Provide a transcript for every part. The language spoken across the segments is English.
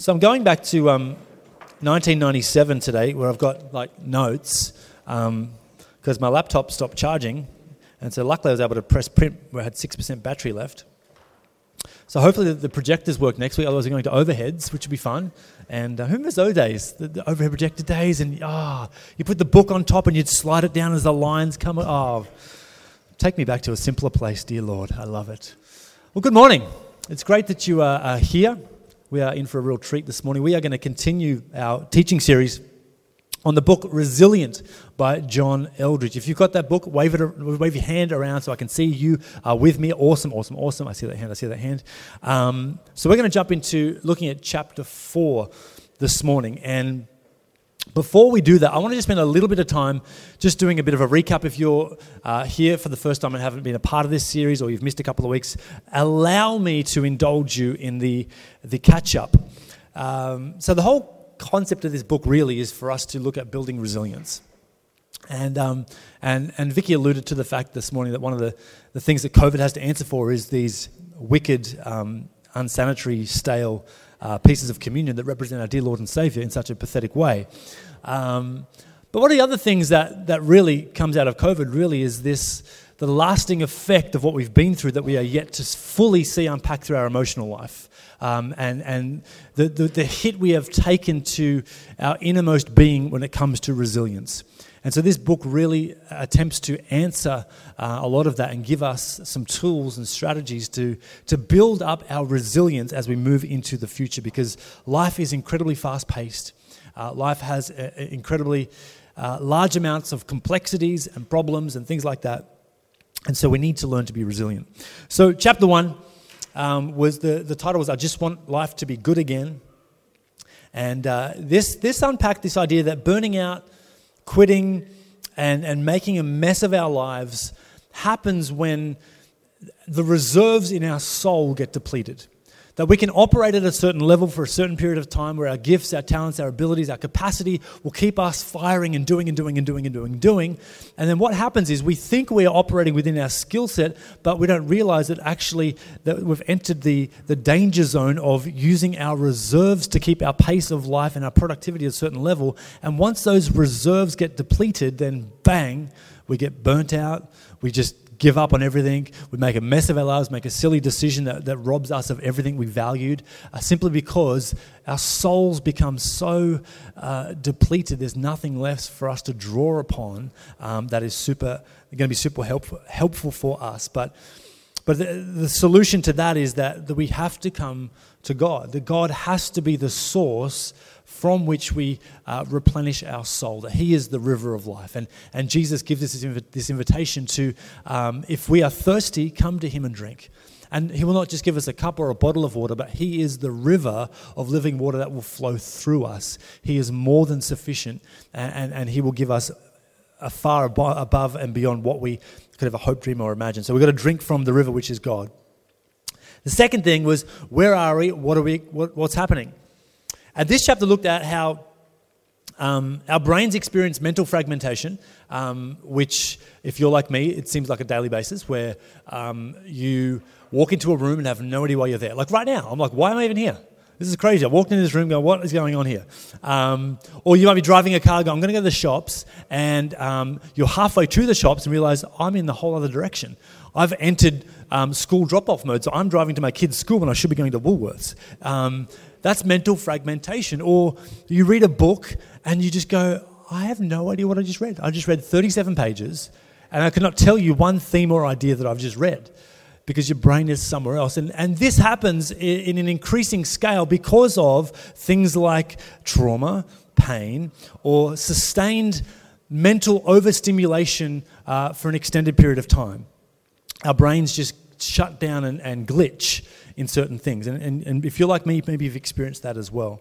So I'm going back to um, 1997 today, where I've got like notes, because um, my laptop stopped charging, and so luckily I was able to press print where I had six percent battery left. So hopefully the, projectors work next week. Otherwise, we're going to overheads, which would be fun. And uh, who remembers those days, the, the, overhead projector days? And ah, oh, you put the book on top and you'd slide it down as the lines come. Oh, take me back to a simpler place, dear Lord. I love it. Well, good morning. It's great that you are, are here. We are in for a real treat this morning. We are going to continue our teaching series on the book Resilient by John Eldredge. If you've got that book, wave, it, wave your hand around so I can see you are with me. Awesome, awesome, awesome. I see that hand, I see that hand. Um, so we're going to jump into looking at chapter 4 this morning. And before we do that, I want to just spend a little bit of time just doing a bit of a recap. If you're uh, here for the first time and haven't been a part of this series or you've missed a couple of weeks, allow me to indulge you in the, the catch up. Um, so, the whole concept of this book really is for us to look at building resilience. And, um, and, and Vicky alluded to the fact this morning that one of the, the things that COVID has to answer for is these wicked, um, unsanitary, stale uh, pieces of communion that represent our dear Lord and Savior in such a pathetic way. Um, but one of the other things that, that really comes out of COVID really is this the lasting effect of what we've been through that we are yet to fully see unpack through our emotional life. Um, and and the, the, the hit we have taken to our innermost being when it comes to resilience. And so this book really attempts to answer uh, a lot of that and give us some tools and strategies to, to build up our resilience as we move into the future because life is incredibly fast paced. Uh, life has uh, incredibly uh, large amounts of complexities and problems and things like that. And so we need to learn to be resilient. So, chapter one um, was the, the title was I Just Want Life to Be Good Again. And uh, this, this unpacked this idea that burning out quitting and, and making a mess of our lives happens when the reserves in our soul get depleted. That we can operate at a certain level for a certain period of time where our gifts, our talents, our abilities, our capacity will keep us firing and doing and doing and doing and doing and doing. And then what happens is we think we are operating within our skill set, but we don't realize that actually that we've entered the, the danger zone of using our reserves to keep our pace of life and our productivity at a certain level. And once those reserves get depleted, then bang, we get burnt out. We just give up on everything. We make a mess of our lives, make a silly decision that, that robs us of everything we valued, uh, simply because our souls become so uh, depleted. There's nothing left for us to draw upon um, that is super going to be super helpful, helpful for us. But but the, the solution to that is that, that we have to come to God. That God has to be the source from which we uh, replenish our soul, that He is the river of life. And, and Jesus gives us this, inv- this invitation to, um, if we are thirsty, come to Him and drink. And He will not just give us a cup or a bottle of water, but He is the river of living water that will flow through us. He is more than sufficient, and, and, and He will give us a far above and beyond what we could a hope, dream, or imagine. So we've got to drink from the river, which is God. The second thing was, where are we? What are we? What, what's happening? And this chapter looked at how um, our brains experience mental fragmentation, um, which, if you're like me, it seems like a daily basis where um, you walk into a room and have no idea why you're there. Like right now, I'm like, why am I even here? This is crazy. I walked into this room going, what is going on here? Um, or you might be driving a car going, I'm going to go to the shops, and um, you're halfway to the shops and realize I'm in the whole other direction. I've entered um, school drop off mode, so I'm driving to my kid's school when I should be going to Woolworths. That's mental fragmentation. Or you read a book and you just go, I have no idea what I just read. I just read 37 pages and I cannot tell you one theme or idea that I've just read because your brain is somewhere else. And, and this happens in, in an increasing scale because of things like trauma, pain, or sustained mental overstimulation uh, for an extended period of time. Our brains just shut down and, and glitch in certain things. And, and, and if you're like me, maybe you've experienced that as well.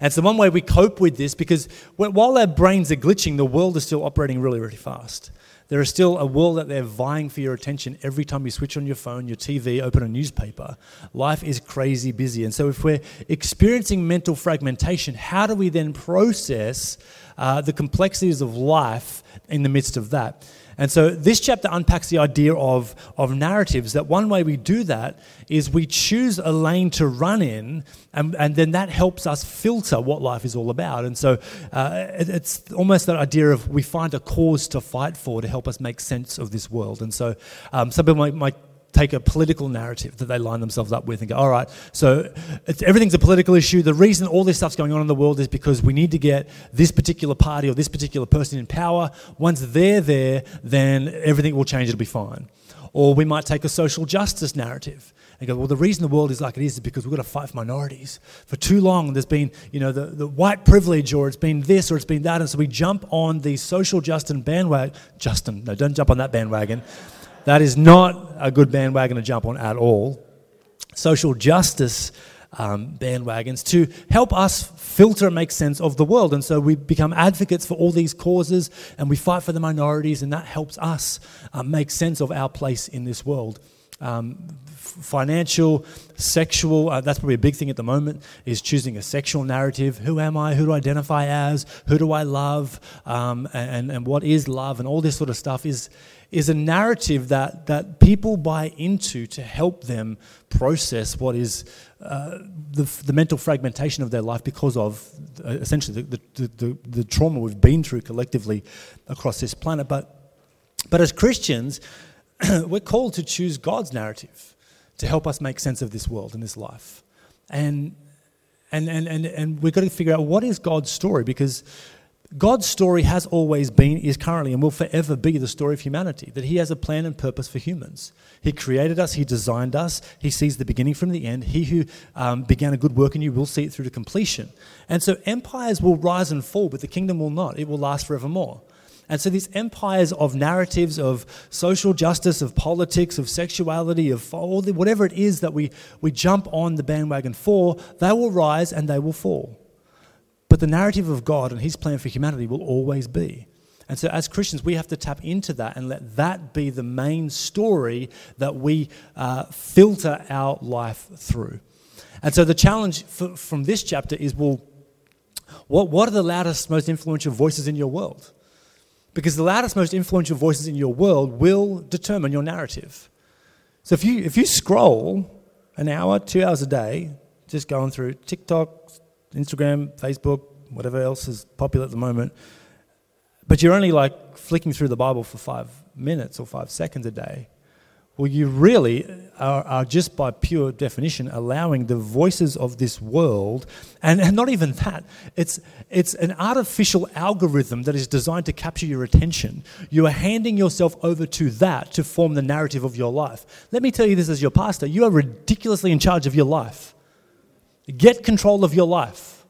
And so, one way we cope with this, because while our brains are glitching, the world is still operating really, really fast. There is still a world that they're vying for your attention every time you switch on your phone, your TV, open a newspaper. Life is crazy busy. And so, if we're experiencing mental fragmentation, how do we then process uh, the complexities of life in the midst of that? And so this chapter unpacks the idea of, of narratives that one way we do that is we choose a lane to run in, and, and then that helps us filter what life is all about. And so uh, it, it's almost that idea of we find a cause to fight for to help us make sense of this world. And so um, some people might, might take a political narrative that they line themselves up with and go, all right, so everything's a political issue. The reason all this stuff's going on in the world is because we need to get this particular party or this particular person in power. Once they're there, then everything will change, it'll be fine. Or we might take a social justice narrative and go, well, the reason the world is like it is is because we've got to fight for minorities. For too long, there's been, you know, the, the white privilege, or it's been this, or it's been that. And so we jump on the social justice bandwagon. Justin, no, don't jump on that bandwagon. That is not a good bandwagon to jump on at all. Social justice um, bandwagons to help us filter and make sense of the world. And so we become advocates for all these causes and we fight for the minorities, and that helps us uh, make sense of our place in this world. Um, financial, sexual, uh, that's probably a big thing at the moment, is choosing a sexual narrative. Who am I? Who do I identify as? Who do I love? Um, and, and what is love? And all this sort of stuff is, is a narrative that, that people buy into to help them process what is uh, the, the mental fragmentation of their life because of uh, essentially the, the, the, trauma we've been through collectively across this planet. But, but as Christians, we're called to choose God's narrative to help us make sense of this world and this life. And, and, and, and, and we've got to figure out what is God's story because God's story has always been, is currently, and will forever be the story of humanity. That He has a plan and purpose for humans. He created us, He designed us, He sees the beginning from the end. He who um, began a good work in you will see it through to completion. And so empires will rise and fall, but the kingdom will not. It will last forevermore. And so these empires of narratives of social justice, of politics, of sexuality, of whatever it is that we, we jump on the bandwagon for, they will rise and they will fall. But the narrative of God and His plan for humanity will always be. And so, as Christians, we have to tap into that and let that be the main story that we uh, filter our life through. And so, the challenge from this chapter is well, what, what are the loudest, most influential voices in your world? Because the loudest, most influential voices in your world will determine your narrative. So, if you, if you scroll an hour, two hours a day, just going through TikTok, Instagram, Facebook, whatever else is popular at the moment, but you're only like flicking through the Bible for five minutes or five seconds a day, well, you really are, are, just by pure definition allowing the voices of this world, and, and, not even that, it's, it's an artificial algorithm that is designed to capture your attention. You are handing yourself over to that to form the narrative of your life. Let me tell you this as your pastor you are ridiculously in charge of your life. Get control of your life.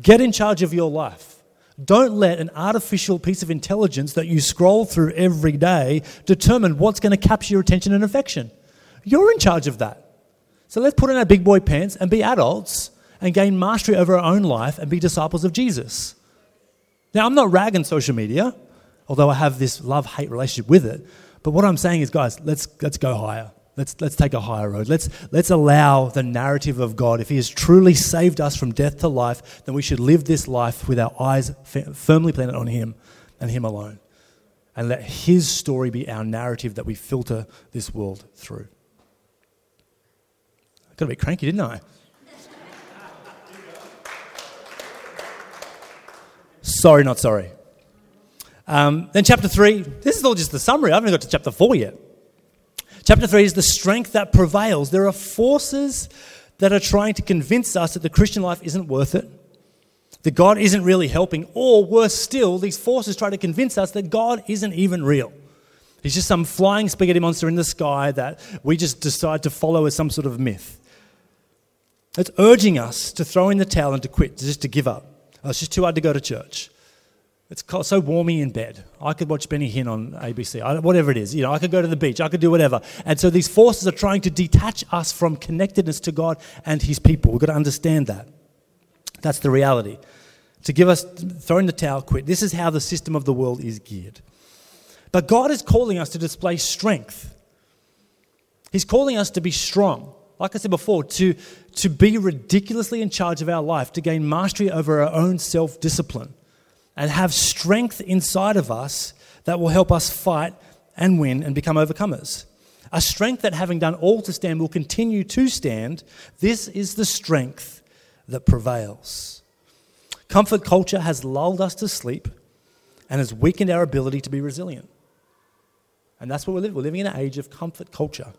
Get in charge of your life. Don't let an artificial piece of intelligence that you scroll through every day determine what's going to capture your attention and affection. You're in charge of that. So let's put on our big boy pants and be adults and gain mastery over our own life and be disciples of Jesus. Now, I'm not ragging social media, although I have this love hate relationship with it. But what I'm saying is, guys, let's, let's go higher. Let's, let's take a higher road. Let's, let's allow the narrative of God. If He has truly saved us from death to life, then we should live this life with our eyes firmly planted on Him and Him alone. And let His story be our narrative that we filter this world through. I got a bit cranky, didn't I? sorry, not sorry. Um, then, chapter 3, this is all just the summary. I haven't got to chapter 4 yet. Chapter 3 is the strength that prevails. There are forces that are trying to convince us that the Christian life isn't worth it, that God isn't really helping, or worse still, these forces try to convince us that God isn't even real. He's just some flying spaghetti monster in the sky that we just decide to follow as some sort of myth. It's urging us to throw in the towel and to quit, just to give up. Oh, it's just too hard to go to church. It's so warmy in bed. I could watch Benny Hinn on ABC, I, whatever it is. You know, I could go to the beach. I could do whatever. And so these forces are trying to detach us from connectedness to God and His people. We've got to understand that. That's the reality. To give us, throw in the towel, quit. This is how the system of the world is geared. But God is calling us to display strength. He's calling us to be strong. Like I said before, to, to be ridiculously in charge of our life, to gain mastery over our own self discipline and have strength inside of us that will help us fight and win and become overcomers. A strength that, having done all to stand, will continue to stand. This is the strength that prevails. Comfort culture has lulled us to sleep and has weakened our ability to be resilient. And that's what we're living. We're living in an age of comfort culture.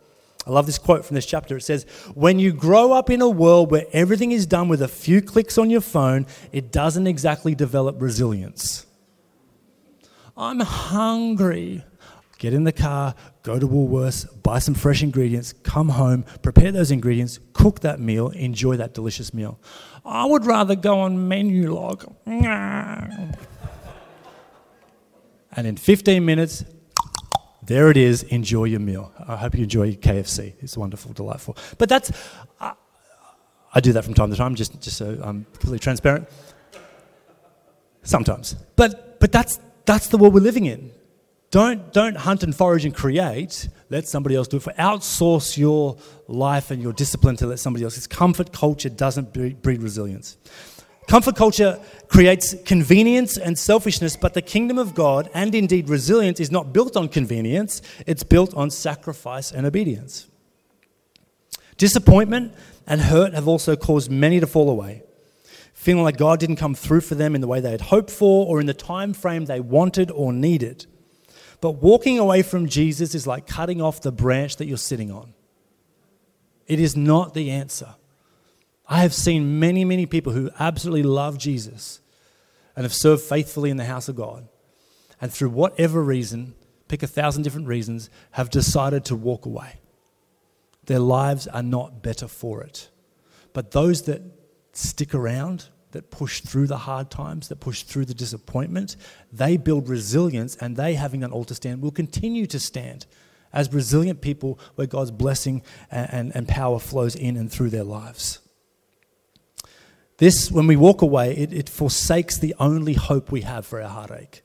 I love this quote from this chapter. It says, When you grow up in a world where everything is done with a few clicks on your phone, it doesn't exactly develop resilience. I'm hungry. Get in the car, go to Woolworths, buy some fresh ingredients, come home, prepare those ingredients, cook that meal, enjoy that delicious meal. I would rather go on Menulog. And in 15 minutes, there it is. Enjoy your meal. I hope you enjoy KFC. It's wonderful, delightful. But that's, I, I do that from time to time, just, just so I'm completely transparent. Sometimes. But, but that's, that's the world we're living in. Don't, don't hunt and forage and create. Let somebody else do it. For outsource your life and your discipline to let somebody else. It's comfort culture doesn't breed resilience. Comfort culture creates convenience and selfishness, but the kingdom of God, and indeed resilience, is not built on convenience, it's built on sacrifice and obedience. Disappointment and hurt have also caused many to fall away, feeling like God didn't come through for them in the way they had hoped for or in the time frame they wanted or needed. But walking away from Jesus is like cutting off the branch that you're sitting on. It is not the answer. I have seen many, many people who absolutely love Jesus and have served faithfully in the house of God, and through whatever reason, pick a thousand different reasons, have decided to walk away. Their lives are not better for it. But those that stick around, that push through the hard times, that push through the disappointment, they build resilience, and they, having all to stand, will continue to stand as resilient people where God's blessing and, and, and power flows in and through their lives. This, when we walk away, it, it forsakes the only hope we have for our heartache.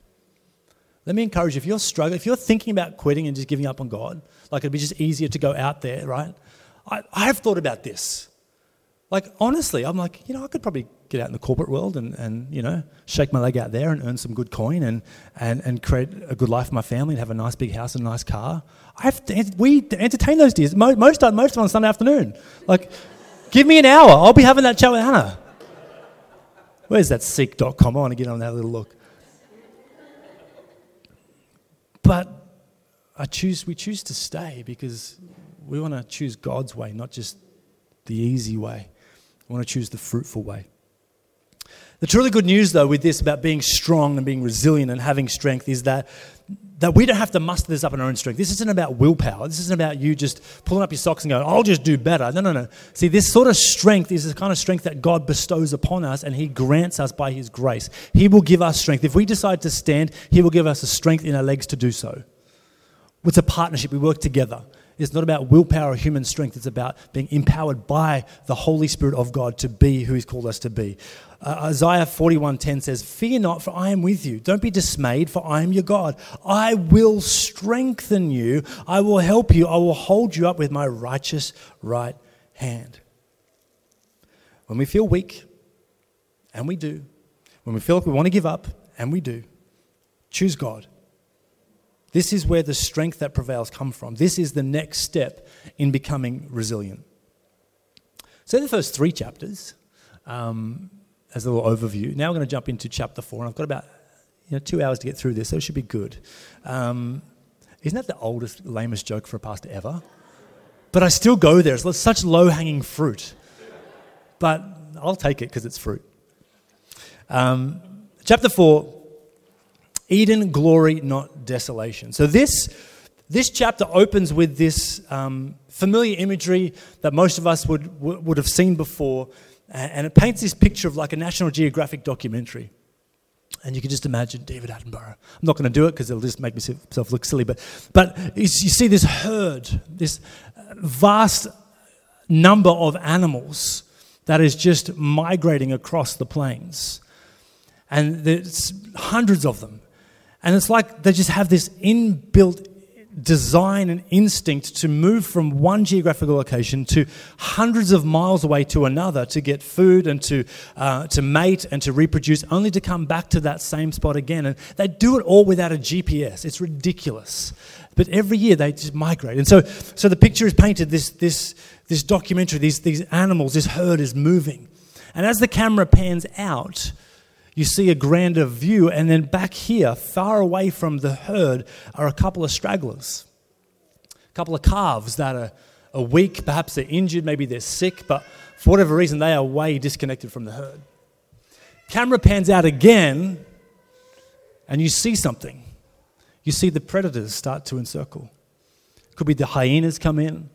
Let me encourage you if you're struggling, if you're thinking about quitting and just giving up on God, like it'd be just easier to go out there, right? I, I have thought about this. Like, honestly, I'm like, you know, I could probably get out in the corporate world and, and you know, shake my leg out there and earn some good coin and, and, and create a good life for my family and have a nice big house and a nice car. I have to, we entertain those most, most, most on Sunday afternoon. Like, give me an hour. I'll be having that chat with Hannah. Where's that seek.com? I want to get on that little look. But I choose, we choose to stay because we want to choose God's way, not just the easy way. We want to choose the fruitful way. The truly good news, though, with this about being strong and being resilient and having strength is that that we don't have to muster this up in our own strength. This isn't about willpower. This isn't about you just pulling up your socks and going, I'll just do better. No, no, no. See, this sort of strength is the kind of strength that God bestows upon us and He grants us by His grace. He will give us strength. If we decide to stand, He will give us the strength in our legs to do so. It's a partnership. We work together. It's not about willpower or human strength. It's about being empowered by the Holy Spirit of God to be who He's called us to be. Uh, Isaiah 41:10 says, "Fear not, for I am with you. Don't be dismayed, for I am your God. I will strengthen you. I will help you. I will hold you up with my righteous right hand." When we feel weak, and we do, when we feel like we want to give up, and we do, choose God. This is where the strength that prevails come from. This is the next step in becoming resilient. So the first three chapters, um, as a little overview. Now we're going to jump into chapter four, and I've got about you know, two hours to get through this, so it should be good. Um, isn't that the oldest, lamest joke for a pastor ever? But I still go there. It's such low hanging fruit. But I'll take it because it's fruit. Um, chapter 4 Eden, glory, not desolation. So this, this chapter opens with this um, familiar imagery that most of us would, would have seen before, and it paints this picture of like a National Geographic documentary. And you can just imagine David Attenborough. I'm not going to do it because it'll just make myself look silly. But, but you see this herd, this uh, vast number of animals that is just migrating across the plains. And there's hundreds of them. And it's like they just have this inbuilt design and instinct to move from one geographical location to hundreds of miles away to another to get food and to, uh, to mate and to reproduce, only to come back to that same spot again. And they do it all without a GPS. It's ridiculous. But every year they just migrate. And so, so the picture is painted this, this, this documentary, these, these animals, this herd is moving. And as the camera pans out, you see a grander view, and then back here, far away from the herd, are a couple of stragglers, a couple of calves that are, are weak, perhaps they're injured, maybe they're sick, but for whatever reason, they are way disconnected from the herd. Camera pans out again, and you see something. You see the predators start to encircle. Could be the hyenas come in,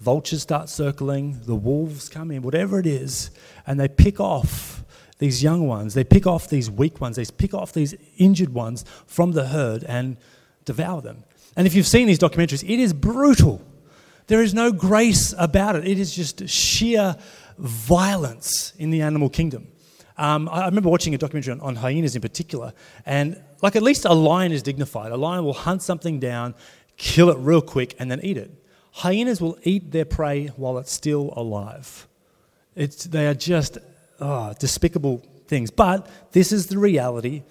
vultures start circling, the wolves come in, whatever it is, and they pick off these young ones, they pick off these weak ones, they pick off these injured ones from the herd and devour them. And if you've seen these documentaries, it is brutal. There is no grace about it. It is just sheer violence in the animal kingdom. Um, I remember watching a documentary on, on, hyenas in particular, and like at least a lion is dignified. A lion will hunt something down, kill it real quick, and then eat it. Hyenas will eat their prey while it's still alive. It's, they are just oh, despicable things. But this is the reality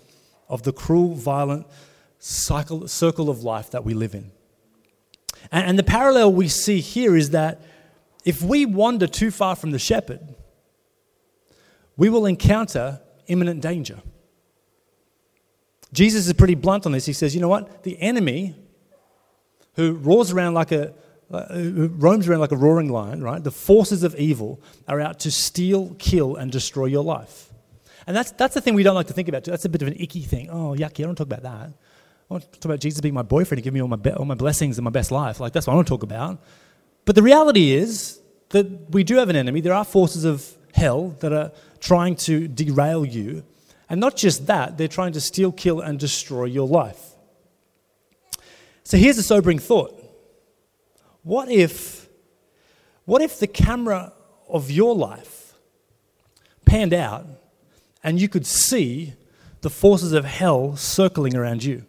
of the cruel, violent cycle, circle of life that we live in. And, and the parallel we see here is that if we wander too far from the shepherd, we will encounter imminent danger. Jesus is pretty blunt on this. He says, you know what? The enemy who roars around like a Uh, uh, roams around like a roaring lion, right? The forces of evil are out to steal, kill, and destroy your life. And that's, that's the thing we don't like to think about. That's a bit of an icky thing. Oh, yucky, I don't talk about that. I want to talk about Jesus being my boyfriend and give me all my, be- all my blessings and my best life. Like, that's what I want to talk about. But the reality is that we do have an enemy. There are forces of hell that are trying to derail you. And not just that, they're trying to steal, kill, and destroy your life. So here's a sobering thought what if, what if the camera of your life panned out and you could see the forces of hell circling around you?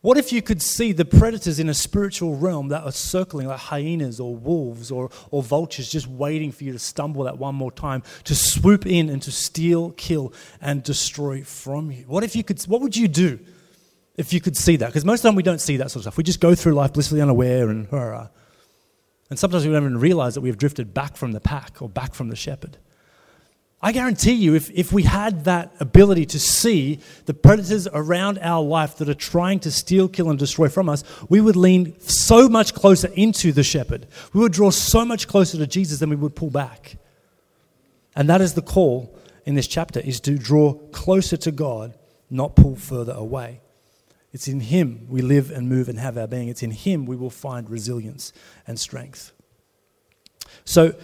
What if you could see the predators in a spiritual realm that are circling like hyenas or wolves or, or vultures just waiting for you to stumble that one more time to swoop in and to steal, kill, and destroy from you? What if you could, what would you do if you could see that. Because most of the time we don't see that sort of stuff. We just go through life blissfully unaware and hurrah. And sometimes we don't even realize that we have drifted back from the pack or back from the shepherd. I guarantee you, if, if we had that ability to see the predators around our life that are trying to steal, kill, and destroy from us, we would lean so much closer into the shepherd. We would draw so much closer to Jesus than we would pull back. And that is the call in this chapter, is to draw closer to God, not pull further away. It's in Him we live and move and have our being. It's in Him we will find resilience and strength. So,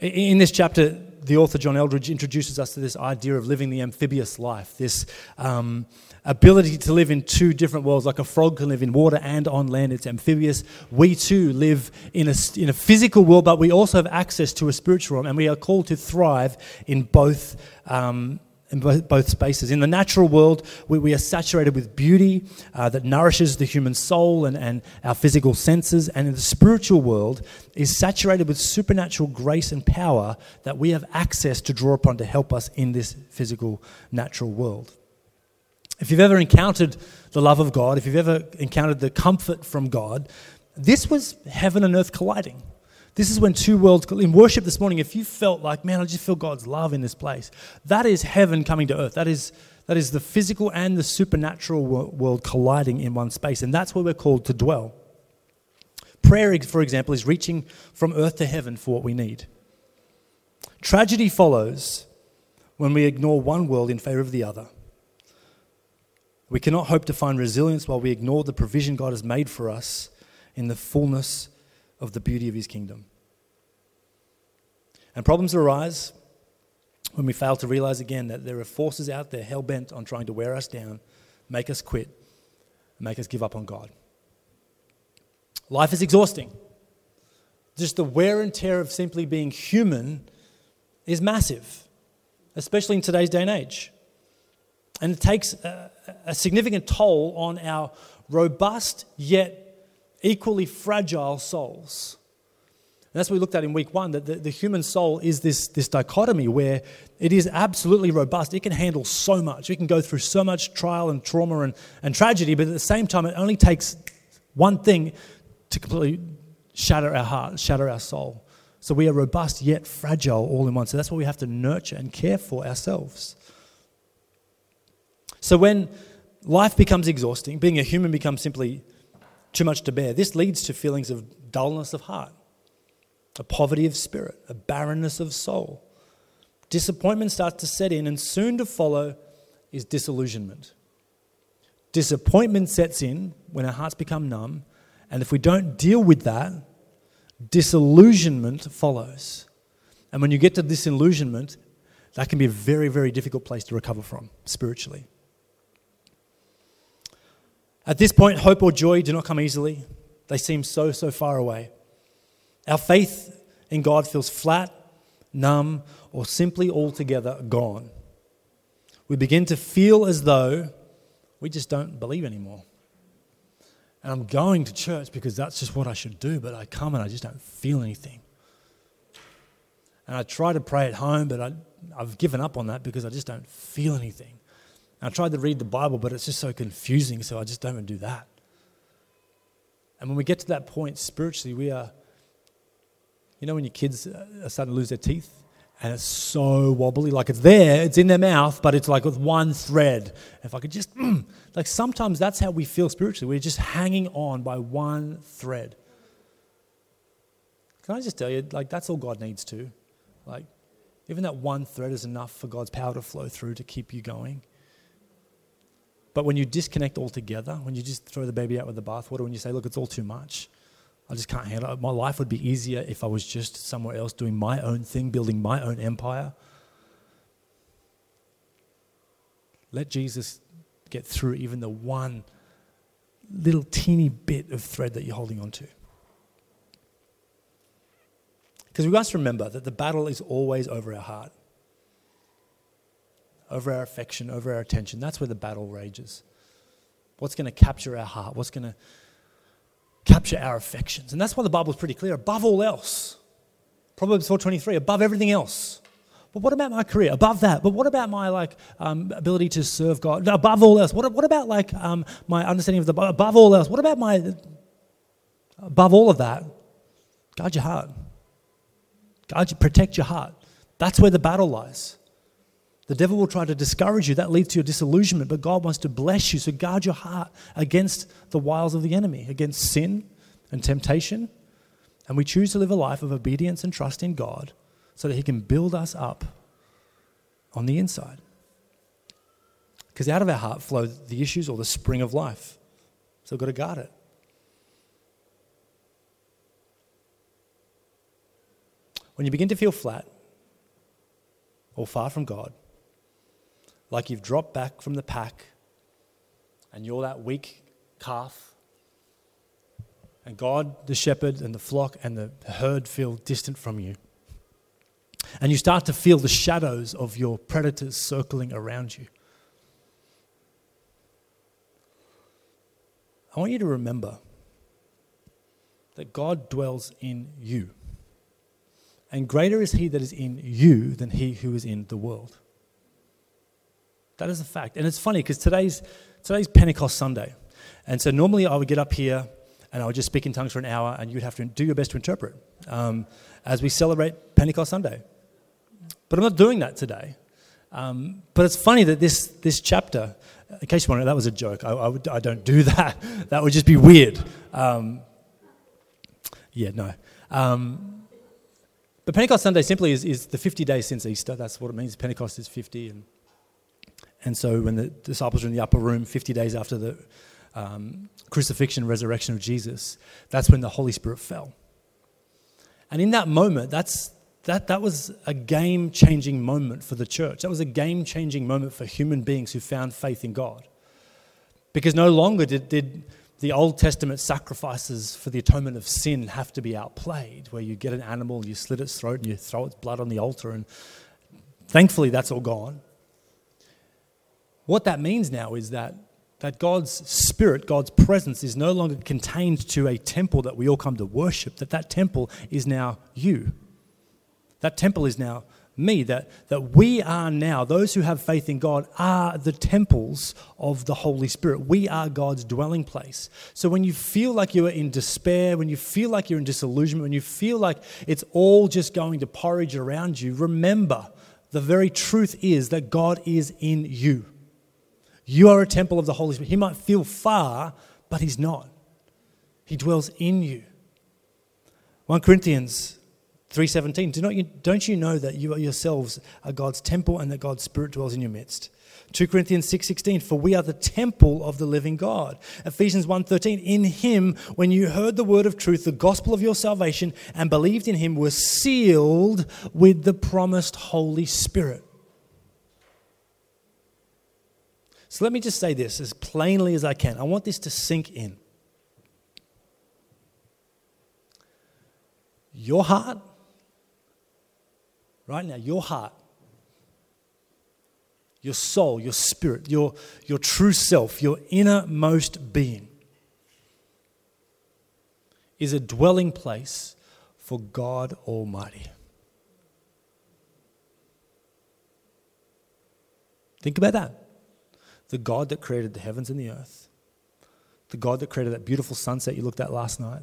in this chapter, the author John Eldredge introduces us to this idea of living the amphibious life, this um, ability to live in two different worlds. Like a frog can live in water and on land, it's amphibious. We too live in a, in a physical world, but we also have access to a spiritual realm, and we are called to thrive in both um, in both spaces. In the natural world, we, we are saturated with beauty uh, that nourishes the human soul and, and our physical senses. And in the spiritual world, is saturated with supernatural grace and power that we have access to draw upon to help us in this physical, natural world. If you've ever encountered the love of God, if you've ever encountered the comfort from God, this was heaven and earth colliding. This is when two worlds, in worship this morning, if you felt like, man, I just feel God's love in this place, that is heaven coming to earth. That is, that is the physical and the supernatural world colliding in one space. And that's where we're called to dwell. Prayer, for example, is reaching from earth to heaven for what we need. Tragedy follows when we ignore one world in favor of the other. We cannot hope to find resilience while we ignore the provision God has made for us in the fullness of the beauty of his kingdom. And problems arise when we fail to realize again that there are forces out there hell bent on trying to wear us down, make us quit, make us give up on God. Life is exhausting. Just the wear and tear of simply being human is massive, especially in today's day and age. And it takes a, a significant toll on our robust yet equally fragile souls. And that's what we looked at in week one that the, the, human soul is this, this dichotomy where it is absolutely robust. It can handle so much. It can go through so much trial and trauma and, and tragedy, but at the same time, it only takes one thing to completely shatter our heart, shatter our soul. So we are robust yet fragile all in one. So that's what we have to nurture and care for ourselves. So when life becomes exhausting, being a human becomes simply too much to bear, this leads to feelings of dullness of heart, a poverty of spirit, a barrenness of soul. Disappointment starts to set in, and soon to follow is disillusionment. Disappointment sets in when our hearts become numb, and if we don't deal with that, disillusionment follows. And when you get to disillusionment, that can be a very, very difficult place to recover from spiritually. At this point, hope or joy do not come easily. They seem so, so far away. Our faith in God feels flat, numb, or simply altogether gone. We begin to feel as though we just don't believe anymore. And I'm going to church because that's just what I should do, but I come and I just don't feel anything. And I try to pray at home, but I, I've given up on that because I just don't feel anything. I tried to read the Bible, but it's just so confusing, so I just don't even do that. And when we get to that point spiritually, we are, you know, when your kids are starting to lose their teeth and it's so wobbly, like it's there, it's in their mouth, but it's like with one thread. If I could just, mm, like sometimes that's how we feel spiritually. We're just hanging on by one thread. Can I just tell you, like, that's all God needs to. Like, even that one thread is enough for God's power to flow through to keep you going. But when you disconnect altogether, when you just throw the baby out with the bathwater, when you say, look, it's all too much, I just can't handle it. My life would be easier if I was just somewhere else doing my own thing, building my own empire. Let Jesus get through even the one little teeny bit of thread that you're holding on to. Because we must remember that the battle is always over our heart over our affection, over our attention. That's where the battle rages. What's going to capture our heart? What's going to capture our affections? And that's why the Bible is pretty clear. Above all else, Proverbs 4.23, above everything else. But what about my career? Above that. But what about my like um, ability to serve God? Above all else. What, what about like um, my understanding of the above all else? What about my above all of that? Guard your heart. Guard, protect your heart. That's where the battle lies. The devil will try to discourage you. That leads to your disillusionment, but God wants to bless you. So guard your heart against the wiles of the enemy, against sin and temptation. And we choose to live a life of obedience and trust in God so that He can build us up on the inside. Because out of our heart flow the issues or the spring of life. So we've got to guard it. When you begin to feel flat or far from God, like you've dropped back from the pack and you're that weak calf. And God, the shepherd, and the flock and the herd feel distant from you. And you start to feel the shadows of your predators circling around you. I want you to remember that God dwells in you. And greater is He that is in you than He who is in the world. That is a fact. And it's funny because today's, today's Pentecost Sunday. And so normally I would get up here and I would just speak in tongues for an hour and you'd have to do your best to interpret um, as we celebrate Pentecost Sunday. But I'm not doing that today. Um, but it's funny that this, this chapter, in case you wonder, that was a joke. I, I, would, I don't do that. That would just be weird. Um, yeah, no. Um, but Pentecost Sunday simply is, is the 50 days since Easter. That's what it means. Pentecost is 50 and and so when the disciples were in the upper room 50 days after the um, crucifixion and resurrection of Jesus, that's when the Holy Spirit fell. And in that moment, that's, that, that was a game changing moment for the church. That was a game changing moment for human beings who found faith in God. Because no longer did, did the Old Testament sacrifices for the atonement of sin have to be outplayed, where you get an animal, you slit its throat, and you throw its blood on the altar. And thankfully, that's all gone. What that means now is that, that God's spirit, God's presence is no longer contained to a temple that we all come to worship, that that temple is now you. That temple is now me, that, that we are now, those who have faith in God, are the temples of the Holy Spirit. We are God's dwelling place. So when you feel like you are in despair, when you feel like you're in disillusionment, when you feel like it's all just going to porridge around you, remember the very truth is that God is in you. You are a temple of the Holy Spirit. He might feel far, but He's not. He dwells in you. 1 Corinthians 3.17, Do not you, don't you know that you yourselves are God's temple and that God's Spirit dwells in your midst? 2 Corinthians 6:16 for we are the temple of the living God. Ephesians 1:13 in him when you heard the word of truth the gospel of your salvation and believed in him were sealed with the promised Holy Spirit. So let me just say this as plainly as I can. I want this to sink in. Your heart right now, your heart, your soul, your spirit, your, your true self, your innermost being is a dwelling place for God Almighty. Think about that. The God that created the heavens and the earth, the God that created that beautiful sunset you looked at last night,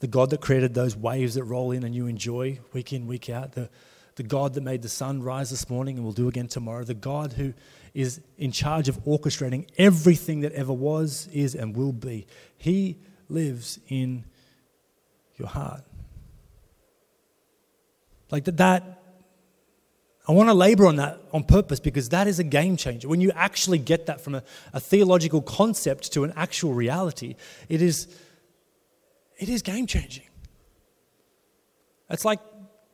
the God that created those waves that roll in and you enjoy week in, week out, the, the God that made the sun rise this morning and will do again tomorrow, the God who is in charge of orchestrating everything that ever was, is, and will be. He lives in your heart. Like that, that I want to labor on that on purpose because that is a game changer. When you actually get that from a, a theological concept to an actual reality, it is, it is game changing. It's like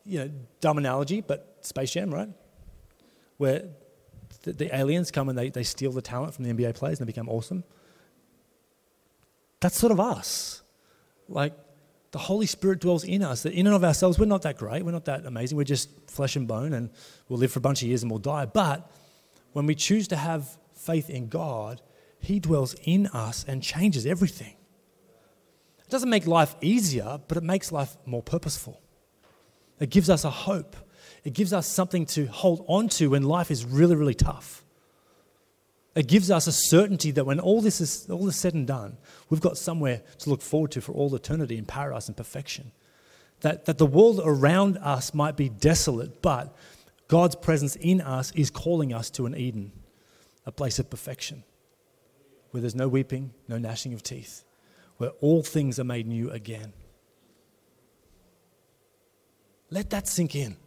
you know, dumb analogy, but Space Jam, right? Where the, the, aliens come and they, they steal the talent from the NBA players and they become awesome. That's sort of us. Like, the Holy Spirit dwells in us. That in and of ourselves, we're not that great. We're not that amazing. We're just flesh and bone and we'll live for a bunch of years and we'll die. But when we choose to have faith in God, He dwells in us and changes everything. It doesn't make life easier, but it makes life more purposeful. It gives us a hope. It gives us something to hold on to when life is really, really tough. It gives us a certainty that when all this is all is said and done, we've got somewhere to look forward to for all eternity in paradise and perfection. That, that the world around us might be desolate, but God's presence in us is calling us to an Eden, a place of perfection, where there's no weeping, no gnashing of teeth, where all things are made new again. Let that sink in.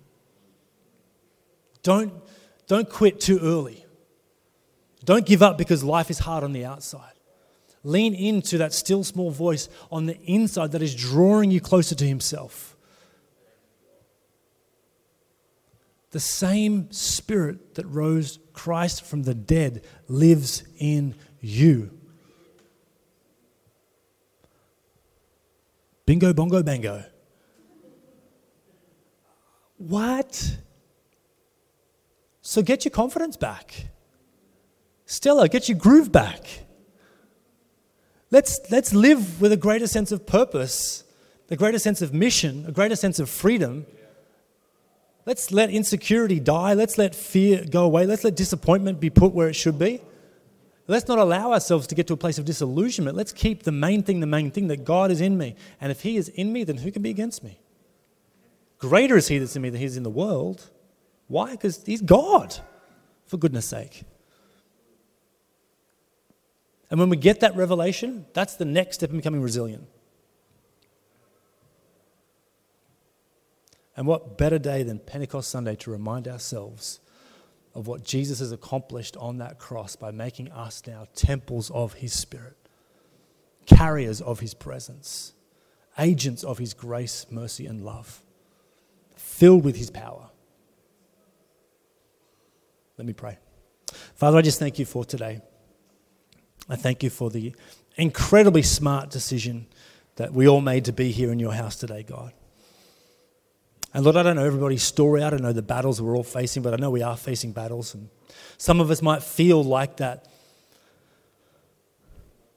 Don't, don't quit too early. Don't give up because life is hard on the outside. Lean into that still small voice on the inside that is drawing you closer to Himself. The same Spirit that rose Christ from the dead lives in you. Bingo, bongo, bango. What? So get your confidence back. Stella, get your groove back. Let's, let's live with a greater sense of purpose, a greater sense of mission, a greater sense of freedom. Let's let insecurity die. Let's let fear go away. Let's let disappointment be put where it should be. Let's not allow ourselves to get to a place of disillusionment. Let's keep the main thing the main thing that God is in me. And if He is in me, then who can be against me? Greater is he that's in me than he is in the world. Why? Because he's God, for goodness sake. And when we get that revelation, that's the next step in becoming resilient. And what better day than Pentecost Sunday to remind ourselves of what Jesus has accomplished on that cross by making us now temples of his Spirit, carriers of his presence, agents of his grace, mercy, and love filled with his power. Let me pray. Father, I just thank you for today. I thank you for the incredibly smart decision that we all made to be here in your house today, God. And Lord, I don't know everybody's story. I don't know the battles we're all facing, but I know we are facing battles. And some of us might feel like that,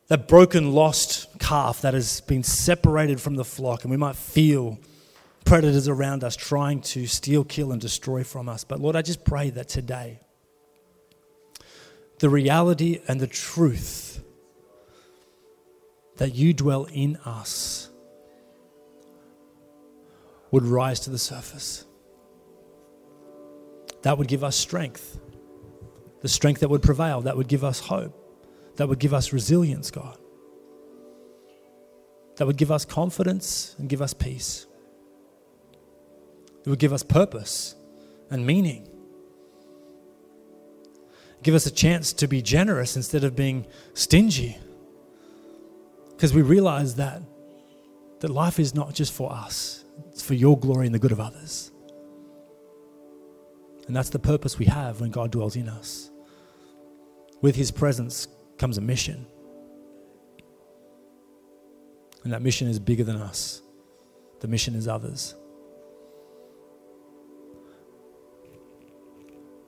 that broken, lost calf that has been separated from the flock. And we might feel predators around us trying to steal, kill, and destroy from us. But Lord, I just pray that today, the reality and the truth that you dwell in us would rise to the surface. That would give us strength, the strength that would prevail, that would give us hope, that would give us resilience, God, that would give us confidence and give us peace. It would give us purpose and meaning. Give us a chance to be generous instead of being stingy. Because we realize that, that life is not just for us, it's for your glory and the good of others. And that's the purpose we have when God dwells in us. With his presence comes a mission. And that mission is bigger than us, the mission is others.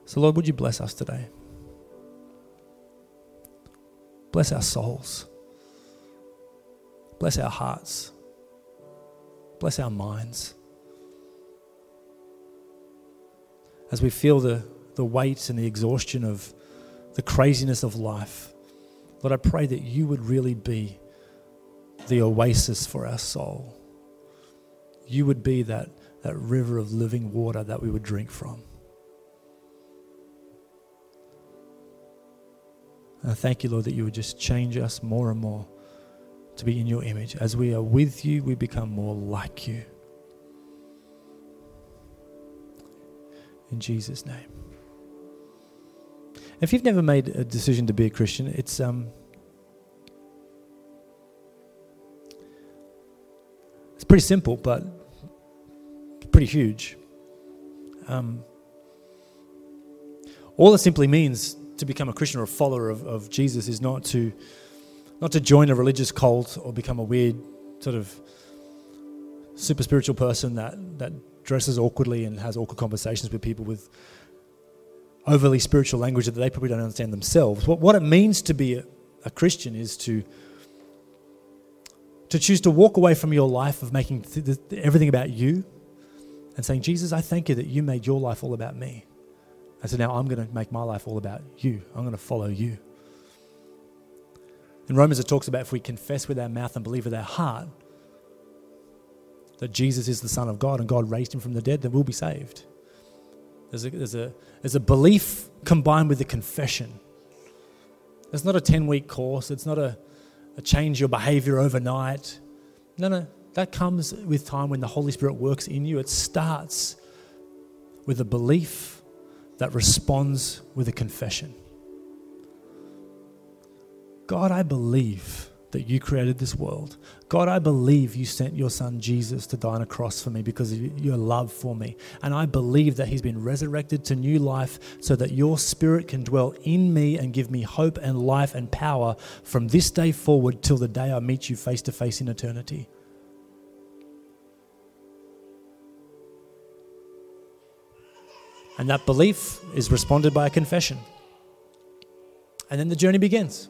So, Lord, would you bless us today? Bless our souls. Bless our hearts. Bless our minds. As we feel the, the weight and the exhaustion of the craziness of life, Lord, I pray that you would really be the oasis for our soul. You would be that, that river of living water that we would drink from. I thank you, Lord, that you would just change us more and more to be in your image. As we are with you, we become more like you. In Jesus' name. If you've never made a decision to be a Christian, it's um, it's pretty simple, but pretty huge. Um, all it simply means to become a Christian or a follower of, of Jesus is not to not to join a religious cult or become a weird sort of super spiritual person that, that dresses awkwardly and has awkward conversations with people with overly spiritual language that they probably don't understand themselves. What, what it means to be a, a Christian is to to choose to walk away from your life of making th- th- everything about you and saying, Jesus, I thank you that you made your life all about me. And so now I'm going to make my life all about you. I'm going to follow you. In Romans, it talks about if we confess with our mouth and believe with our heart that Jesus is the Son of God and God raised him from the dead, then we'll be saved. There's a, there's a, there's a belief combined with a confession. It's not a 10 week course, it's not a, a change your behavior overnight. No, no, that comes with time when the Holy Spirit works in you. It starts with a belief that responds with a confession. God, I believe that you created this world. God, I believe you sent your son Jesus to die on a cross for me because of your love for me. And I believe that he's been resurrected to new life so that your spirit can dwell in me and give me hope and life and power from this day forward till the day I meet you face to face in eternity. And that belief is responded by a confession. And then the journey begins.